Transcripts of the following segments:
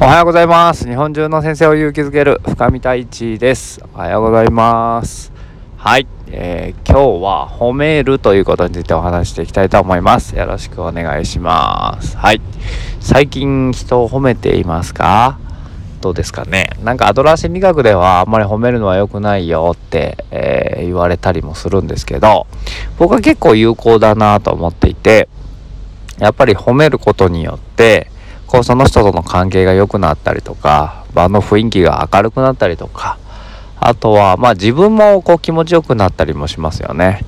おはようございます。日本中の先生を勇気づける深見太一です。おはようございます。はい、えー、今日は褒めるということについてお話していきたいと思います。よろしくお願いします。はい。最近人を褒めていますか？どうですかね？なんかアドラー心理学ではあんまり褒めるのは良くないよって、えー、言われたりもするんですけど僕は結構有効だなと思っていてやっぱり褒めることによってこうその人との関係が良くなったりとか場の雰囲気が明るくなったりとかあとはまあ自分もこう気持ちよくなったりもしますよね。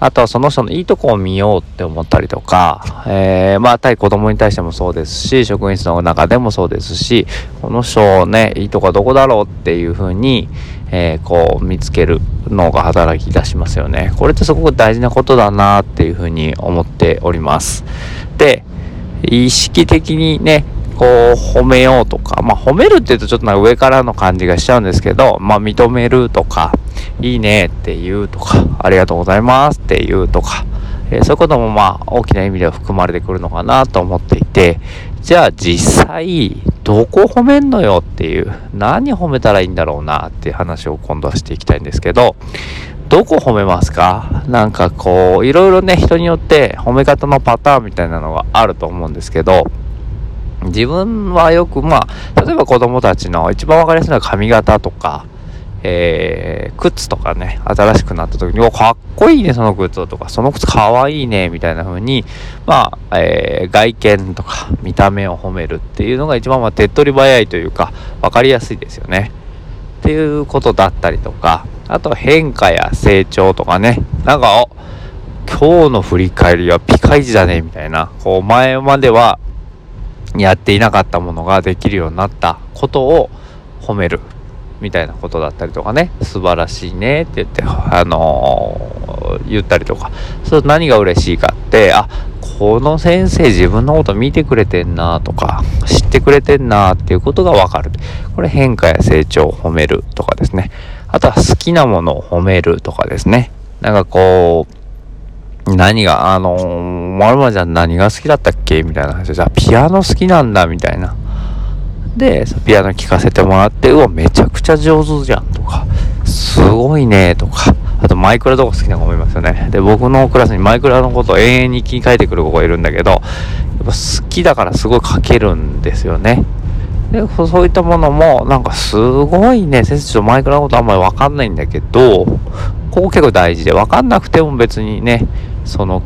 あとはその人のいいとこを見ようって思ったりとか、えー、まあ対子供に対してもそうですし職員室の中でもそうですしこの人ねいいとこはどこだろうっていうふうに、えー、こう見つける脳が働き出しますよねこれってすごく大事なことだなっていうふうに思っておりますで意識的にね、こう褒めようとか、まあ褒めるって言うとちょっとなんか上からの感じがしちゃうんですけど、まあ認めるとか、いいねって言うとか、ありがとうございますって言うとか、えー、そういうこともまあ大きな意味では含まれてくるのかなと思っていて、じゃあ実際どこ褒めんのよっていう、何褒めたらいいんだろうなっていう話を今度はしていきたいんですけど、どこ褒めますか？なんかこう、いろいろね、人によって褒め方のパターンみたいなのがあると思うんですけど、自分はよく、まあ、例えば子供たちの一番わかりやすいのは髪型とか、えー、靴とかね、新しくなった時に、お、かっこいいね、その靴とか、その靴かわいいね、みたいな風に、まあ、えー、外見とか見た目を褒めるっていうのが一番まあ手っ取り早いというか、わかりやすいですよね。っていうことだったりとか、あと変化や成長とかね、なんか、今日の振り返りはピカイチだね、みたいな、こう前まではやっていなかったものができるようになったことを褒める。みたいなことだったりとかね。素晴らしいね。って言ってあのー、言ったりとか。それ何が嬉しいかってあこの先生自分のこと見てくれてんなとか知ってくれてんなっていうことがわかる。これ変化や成長を褒めるとかですね。あとは好きなものを褒めるとかですね。なんかこう何があのー、まるまるちゃん何が好きだったっけ？みたいな話じゃあピアノ好きなんだみたいな。でピアノ聴かせてもらってうわめちゃくちゃ上手じゃんとかすごいねとかあとマイクラとか好きな子もいますよね。で僕のクラスにマイクラのことを永遠に気に書いてくる子がいるんだけどやっぱ好きだからすごい書けるんですよね。でそういったものもなんかすごいね先生ちょっとマイクラのことあんまり分かんないんだけどここ結構大事で分かんなくても別にねその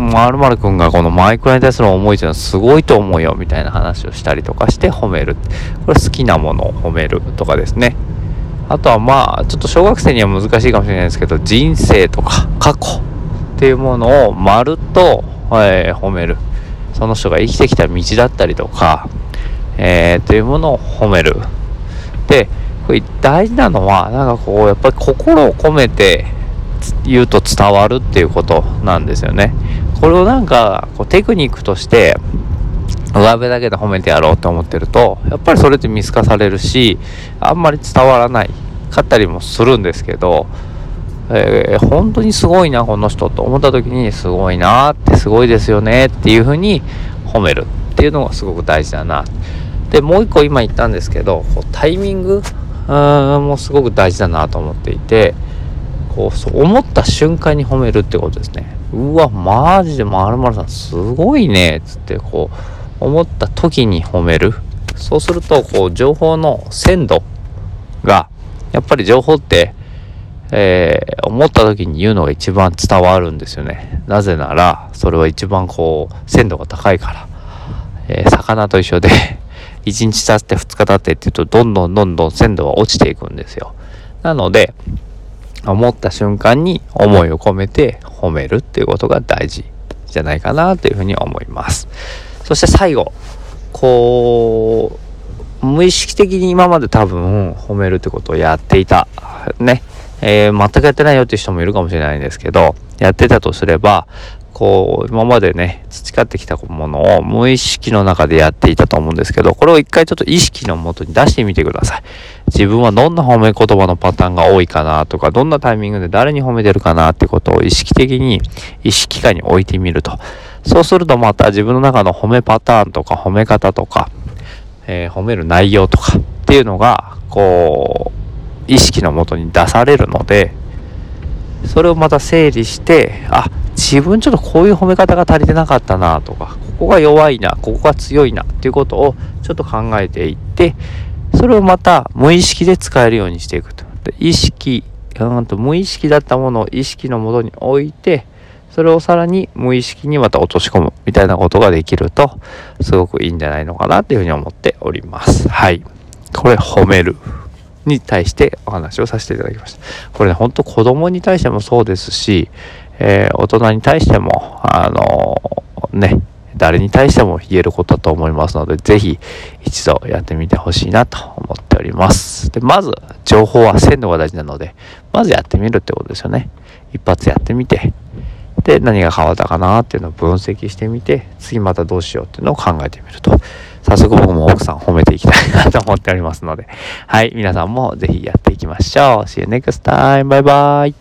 まるまるくんがこのマイクラに対する思いというのはすごいと思うよみたいな話をしたりとかして褒める。これ好きなものを褒めるとかですね。あとはまあ、ちょっと小学生には難しいかもしれないですけど、人生とか過去っていうものをまるっと、えー、褒める。その人が生きてきた道だったりとか、えー、というものを褒める。で、これ大事なのは、なんかこう、やっぱり心を込めて言うと伝わるっていうことなんですよね。これをなんかこうテクニックとして上辺だけで褒めてやろうと思ってるとやっぱりそれって見透かされるしあんまり伝わらないかったりもするんですけど、えー、本当にすごいなこの人と思った時にすごいなってすごいですよねっていうふうに褒めるっていうのがすごく大事だな。でもう一個今言ったんですけどこうタイミングもすごく大事だなと思っていてこう思った瞬間に褒めるってことですね。うわマジでまるさんすごいね。っつってこう思った時に褒める。そうするとこう情報の鮮度がやっぱり情報ってえー、思った時に言うのが一番伝わるんですよね。なぜならそれは一番こう鮮度が高いから、えー、魚と一緒で 1日経って2日経ってっていうとどんどんどんどん鮮度が落ちていくんですよ。なので思った瞬間に思いを込めて褒めるっていうことが大事じゃないかなというふうに思います。そして最後、こう、無意識的に今まで多分褒めるってことをやっていた。ね。えー、全くやってないよっていう人もいるかもしれないんですけど、やってたとすれば、こう、今までね、培ってきたものを無意識の中でやっていたと思うんですけど、これを一回ちょっと意識のもとに出してみてください。自分はどんな褒め言葉のパターンが多いかなとか、どんなタイミングで誰に褒めてるかなってことを意識的に意識下に置いてみると。そうするとまた自分の中の褒めパターンとか褒め方とか、えー、褒める内容とかっていうのがこう意識のもとに出されるのでそれをまた整理してあ自分ちょっとこういう褒め方が足りてなかったなとかここが弱いなここが強いなっていうことをちょっと考えていってそれをまた無意識で使えるようにしていくと。で意識うんと無意識だったものを意識のもとに置いてそれをさらに無意識にまた落とし込むみたいなことができるとすごくいいんじゃないのかなっていうふうに思っております。はい。これ褒める。に対してお話をさせていただきましたこれねほんと子供に対してもそうですし、えー、大人に対してもあのー、ね誰に対しても言えることだと思いますので、ぜひ一度やってみてほしいなと思っております。で、まず、情報は鮮度が大事なので、まずやってみるってことですよね。一発やってみて、で、何が変わったかなっていうのを分析してみて、次またどうしようっていうのを考えてみると、早速僕も奥さん褒めていきたいなと思っておりますので、はい、皆さんもぜひやっていきましょう。See you next time. Bye bye.。